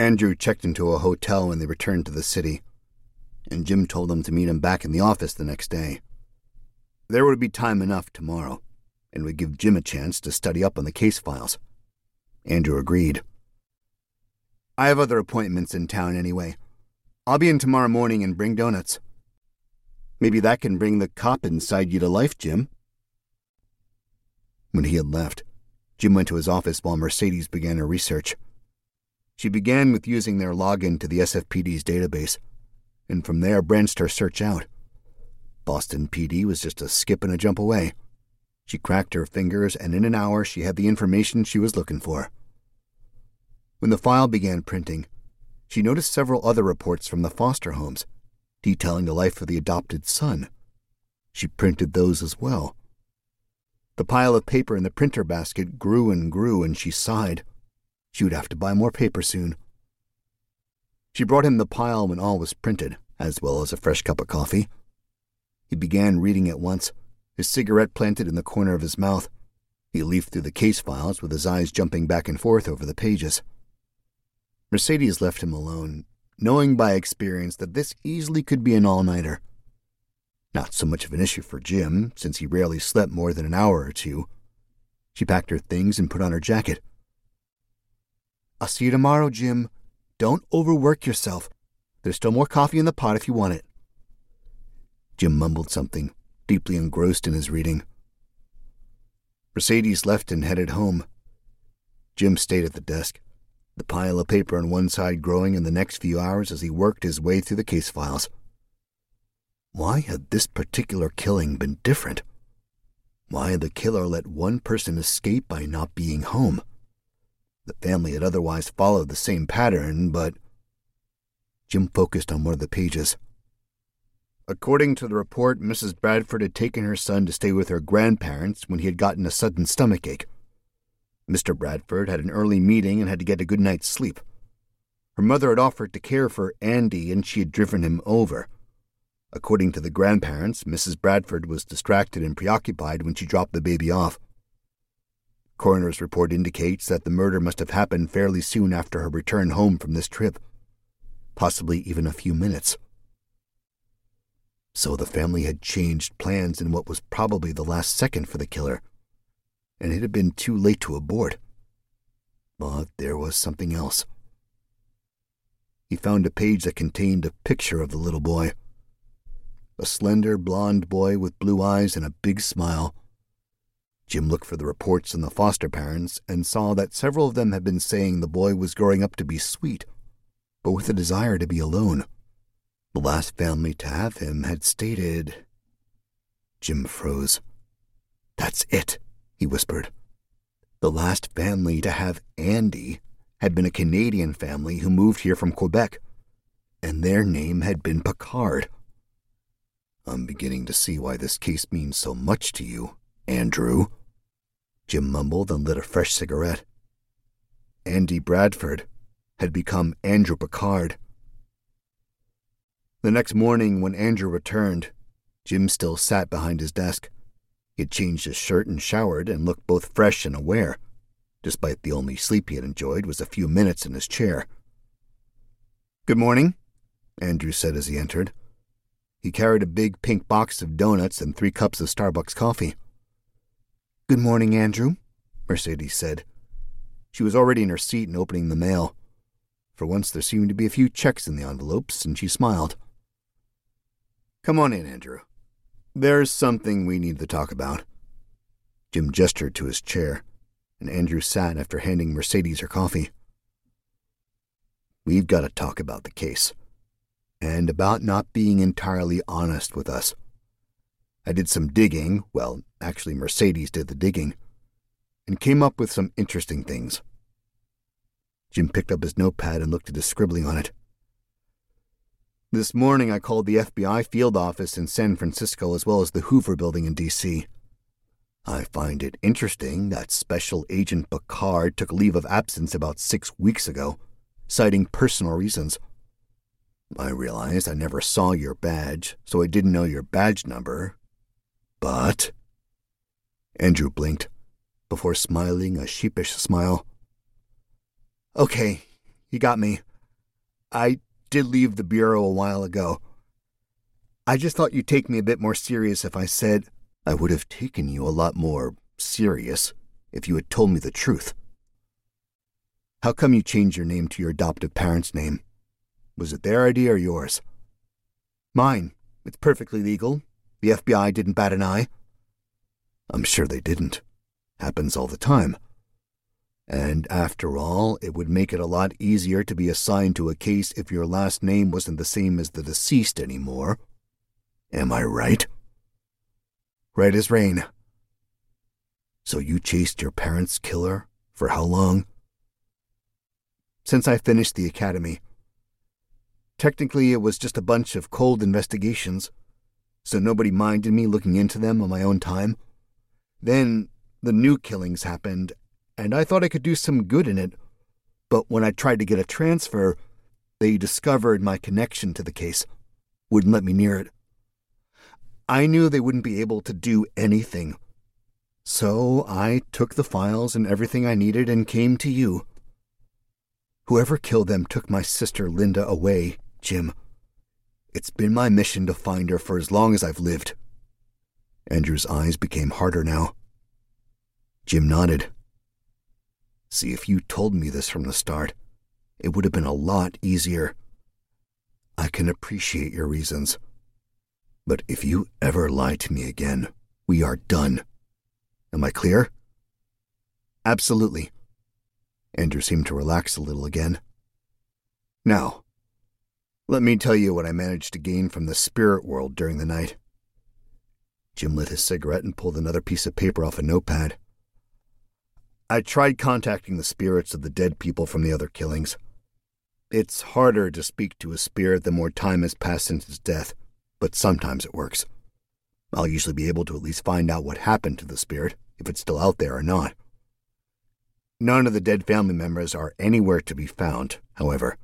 Andrew checked into a hotel when they returned to the city, and Jim told him to meet him back in the office the next day. There would be time enough tomorrow, and would give Jim a chance to study up on the case files. Andrew agreed. I have other appointments in town anyway. I'll be in tomorrow morning and bring donuts. Maybe that can bring the cop inside you to life, Jim. When he had left, Jim went to his office while Mercedes began her research. She began with using their login to the SFPD's database, and from there branched her search out. Boston PD was just a skip and a jump away. She cracked her fingers, and in an hour she had the information she was looking for. When the file began printing, she noticed several other reports from the foster homes, detailing the life of the adopted son. She printed those as well. The pile of paper in the printer basket grew and grew, and she sighed. She would have to buy more paper soon. She brought him the pile when all was printed, as well as a fresh cup of coffee. He began reading at once, his cigarette planted in the corner of his mouth. He leafed through the case files with his eyes jumping back and forth over the pages. Mercedes left him alone, knowing by experience that this easily could be an all nighter. Not so much of an issue for Jim, since he rarely slept more than an hour or two. She packed her things and put on her jacket. I'll see you tomorrow, Jim. Don't overwork yourself. There's still more coffee in the pot if you want it. Jim mumbled something, deeply engrossed in his reading. Mercedes left and headed home. Jim stayed at the desk, the pile of paper on one side growing in the next few hours as he worked his way through the case files. Why had this particular killing been different? Why had the killer let one person escape by not being home? The family had otherwise followed the same pattern, but. Jim focused on one of the pages. According to the report, Mrs. Bradford had taken her son to stay with her grandparents when he had gotten a sudden stomach ache. Mr. Bradford had an early meeting and had to get a good night's sleep. Her mother had offered to care for Andy, and she had driven him over. According to the grandparents, Mrs. Bradford was distracted and preoccupied when she dropped the baby off. Coroner's report indicates that the murder must have happened fairly soon after her return home from this trip, possibly even a few minutes. So the family had changed plans in what was probably the last second for the killer, and it had been too late to abort. But there was something else. He found a page that contained a picture of the little boy a slender blond boy with blue eyes and a big smile. Jim looked for the reports on the foster parents and saw that several of them had been saying the boy was growing up to be sweet, but with a desire to be alone. The last family to have him had stated. Jim froze. That's it, he whispered. The last family to have Andy had been a Canadian family who moved here from Quebec, and their name had been Picard. I'm beginning to see why this case means so much to you, Andrew. Jim mumbled and lit a fresh cigarette. Andy Bradford had become Andrew Picard. The next morning, when Andrew returned, Jim still sat behind his desk. He had changed his shirt and showered and looked both fresh and aware, despite the only sleep he had enjoyed was a few minutes in his chair. Good morning, Andrew said as he entered. He carried a big pink box of donuts and three cups of Starbucks coffee. Good morning, Andrew, Mercedes said. She was already in her seat and opening the mail. For once, there seemed to be a few checks in the envelopes, and she smiled. Come on in, Andrew. There's something we need to talk about. Jim gestured to his chair, and Andrew sat after handing Mercedes her coffee. We've got to talk about the case and about not being entirely honest with us. I did some digging, well, actually, Mercedes did the digging, and came up with some interesting things. Jim picked up his notepad and looked at his scribbling on it. This morning I called the FBI field office in San Francisco as well as the Hoover building in D.C. I find it interesting that Special Agent Picard took leave of absence about six weeks ago, citing personal reasons. I realized I never saw your badge, so I didn't know your badge number. But. Andrew blinked, before smiling a sheepish smile. Okay, you got me. I did leave the Bureau a while ago. I just thought you'd take me a bit more serious if I said I would have taken you a lot more serious if you had told me the truth. How come you changed your name to your adoptive parents' name? Was it their idea or yours? Mine. It's perfectly legal. The FBI didn't bat an eye. I'm sure they didn't. Happens all the time. And after all, it would make it a lot easier to be assigned to a case if your last name wasn't the same as the deceased anymore. Am I right? Right as rain. So you chased your parents' killer for how long? Since I finished the academy. Technically, it was just a bunch of cold investigations, so nobody minded me looking into them on my own time. Then the new killings happened, and I thought I could do some good in it. But when I tried to get a transfer, they discovered my connection to the case, wouldn't let me near it. I knew they wouldn't be able to do anything. So I took the files and everything I needed and came to you. Whoever killed them took my sister Linda away, Jim. It's been my mission to find her for as long as I've lived. Andrew's eyes became harder now. Jim nodded. See, if you told me this from the start, it would have been a lot easier. I can appreciate your reasons. But if you ever lie to me again, we are done. Am I clear? Absolutely. Andrew seemed to relax a little again. Now, let me tell you what I managed to gain from the spirit world during the night. Jim lit his cigarette and pulled another piece of paper off a notepad. I tried contacting the spirits of the dead people from the other killings. It's harder to speak to a spirit the more time has passed since his death but sometimes it works. I'll usually be able to at least find out what happened to the spirit, if it's still out there or not. None of the dead family members are anywhere to be found, however.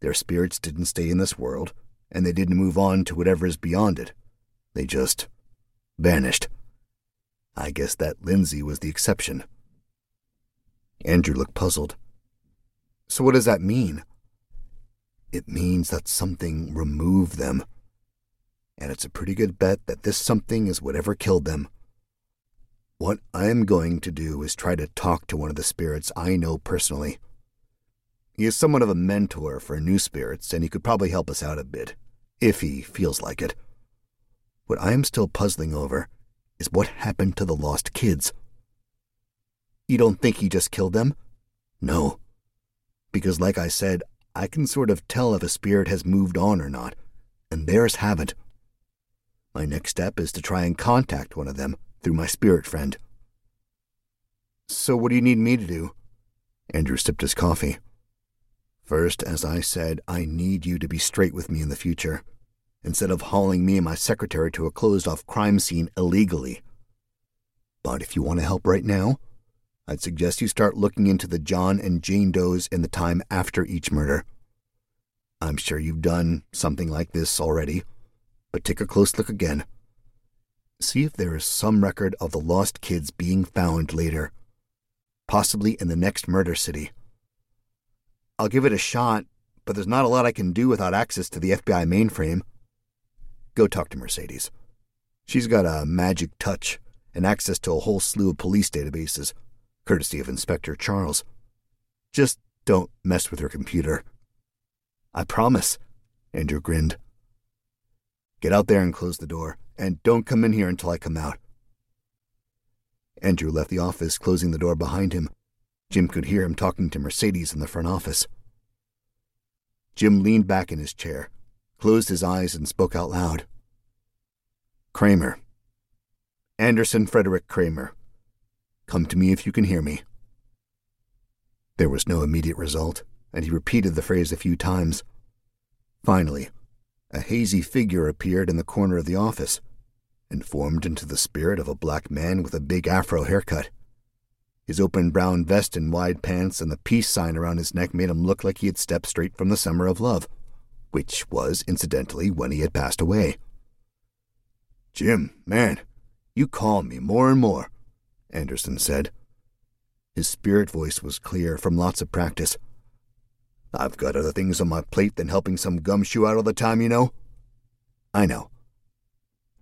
Their spirits didn't stay in this world, and they didn't move on to whatever is beyond it. They just vanished. I guess that Lindsay was the exception. Andrew looked puzzled. So what does that mean? It means that something removed them and it's a pretty good bet that this something is whatever killed them. What I am going to do is try to talk to one of the spirits I know personally. He is somewhat of a mentor for new spirits, and he could probably help us out a bit, if he feels like it. What I am still puzzling over is what happened to the lost kids. You don't think he just killed them? No. Because, like I said, I can sort of tell if a spirit has moved on or not, and theirs haven't. My next step is to try and contact one of them through my spirit friend. So, what do you need me to do? Andrew sipped his coffee. First, as I said, I need you to be straight with me in the future, instead of hauling me and my secretary to a closed off crime scene illegally. But if you want to help right now, I'd suggest you start looking into the John and Jane Does in the time after each murder. I'm sure you've done something like this already but take a close look again. See if there is some record of the lost kids being found later, possibly in the next murder city. I'll give it a shot, but there's not a lot I can do without access to the FBI mainframe. Go talk to Mercedes. She's got a magic touch and access to a whole slew of police databases, courtesy of Inspector Charles. Just don't mess with her computer. I promise, Andrew grinned. Get out there and close the door, and don't come in here until I come out. Andrew left the office, closing the door behind him. Jim could hear him talking to Mercedes in the front office. Jim leaned back in his chair, closed his eyes, and spoke out loud. Kramer. Anderson Frederick Kramer. Come to me if you can hear me. There was no immediate result, and he repeated the phrase a few times. Finally, a hazy figure appeared in the corner of the office and formed into the spirit of a black man with a big afro haircut. His open brown vest and wide pants and the peace sign around his neck made him look like he had stepped straight from the summer of love, which was, incidentally, when he had passed away. Jim, man, you calm me more and more, Anderson said. His spirit voice was clear from lots of practice. I've got other things on my plate than helping some gumshoe out all the time, you know. I know.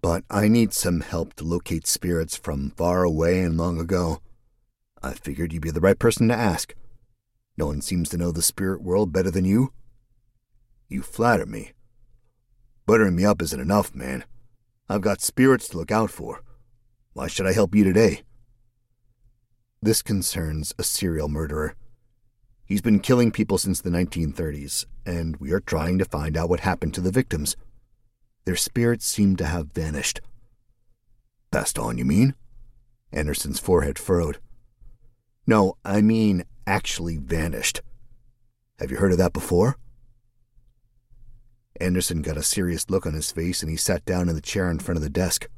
But I need some help to locate spirits from far away and long ago. I figured you'd be the right person to ask. No one seems to know the spirit world better than you. You flatter me. Buttering me up isn't enough, man. I've got spirits to look out for. Why should I help you today? This concerns a serial murderer. He's been killing people since the 1930s, and we are trying to find out what happened to the victims. Their spirits seem to have vanished. Passed on, you mean? Anderson's forehead furrowed. No, I mean actually vanished. Have you heard of that before? Anderson got a serious look on his face and he sat down in the chair in front of the desk.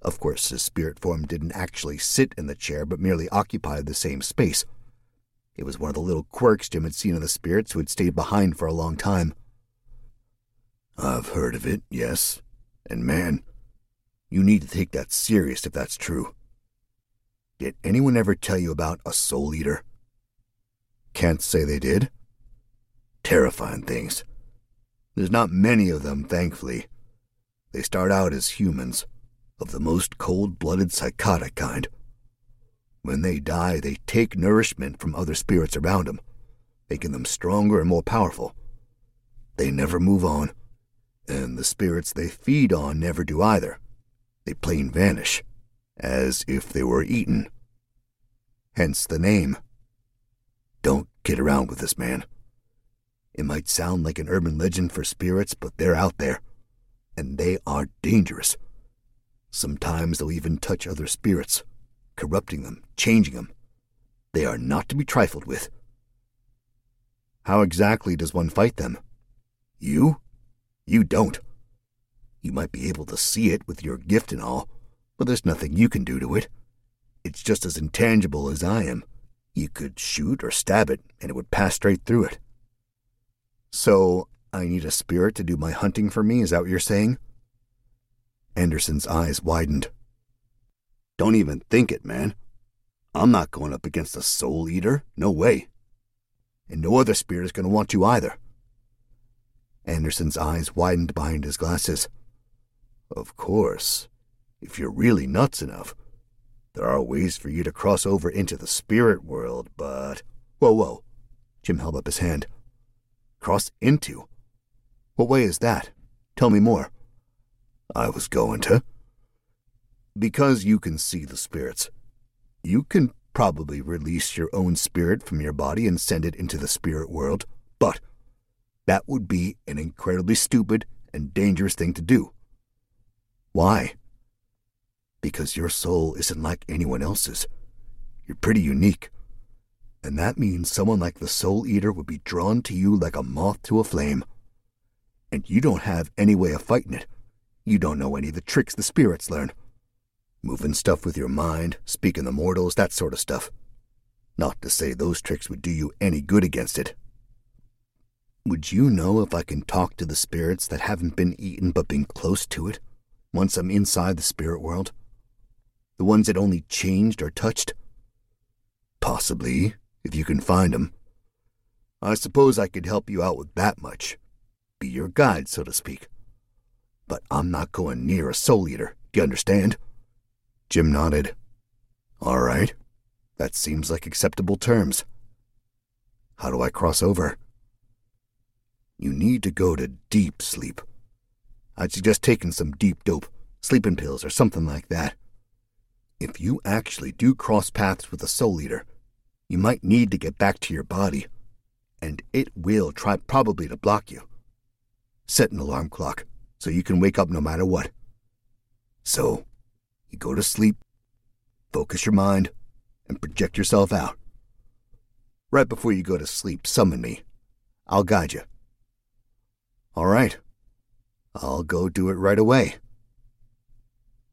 Of course, his spirit form didn't actually sit in the chair, but merely occupied the same space. It was one of the little quirks Jim had seen in the spirits who had stayed behind for a long time. I've heard of it, yes. And man, you need to take that serious if that's true. Did anyone ever tell you about a soul eater? Can't say they did. Terrifying things. There's not many of them, thankfully. They start out as humans, of the most cold blooded psychotic kind. When they die, they take nourishment from other spirits around them, making them stronger and more powerful. They never move on, and the spirits they feed on never do either. They plain vanish as if they were eaten. Hence the name. Don't kid around with this, man. It might sound like an urban legend for spirits, but they're out there, and they are dangerous. Sometimes they'll even touch other spirits, corrupting them, changing them. They are not to be trifled with. How exactly does one fight them? You? You don't. You might be able to see it with your gift and all, but there's nothing you can do to it. It's just as intangible as I am. You could shoot or stab it, and it would pass straight through it. So, I need a spirit to do my hunting for me, is that what you're saying? Anderson's eyes widened. Don't even think it, man. I'm not going up against a soul eater. No way. And no other spirit is going to want to either. Anderson's eyes widened behind his glasses. Of course. If you're really nuts enough, there are ways for you to cross over into the spirit world, but. Whoa, whoa. Jim held up his hand. Cross into? What way is that? Tell me more. I was going to. Because you can see the spirits, you can probably release your own spirit from your body and send it into the spirit world, but that would be an incredibly stupid and dangerous thing to do. Why? Because your soul isn't like anyone else's. You're pretty unique. And that means someone like the Soul Eater would be drawn to you like a moth to a flame. And you don't have any way of fighting it. You don't know any of the tricks the spirits learn. Moving stuff with your mind, speaking the mortals, that sort of stuff. Not to say those tricks would do you any good against it. Would you know if I can talk to the spirits that haven't been eaten but been close to it, once I'm inside the spirit world? The ones that only changed or touched? Possibly, if you can find them. I suppose I could help you out with that much. Be your guide, so to speak. But I'm not going near a soul eater, do you understand? Jim nodded. All right. That seems like acceptable terms. How do I cross over? You need to go to deep sleep. I'd suggest taking some deep dope, sleeping pills, or something like that. If you actually do cross paths with a soul eater, you might need to get back to your body, and it will try probably to block you. Set an alarm clock so you can wake up no matter what. So, you go to sleep, focus your mind, and project yourself out. Right before you go to sleep, summon me. I'll guide you. All right. I'll go do it right away.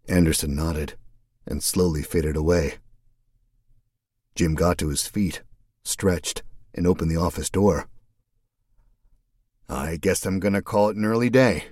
Anderson nodded and slowly faded away. Jim got to his feet, stretched, and opened the office door. I guess I'm gonna call it an early day.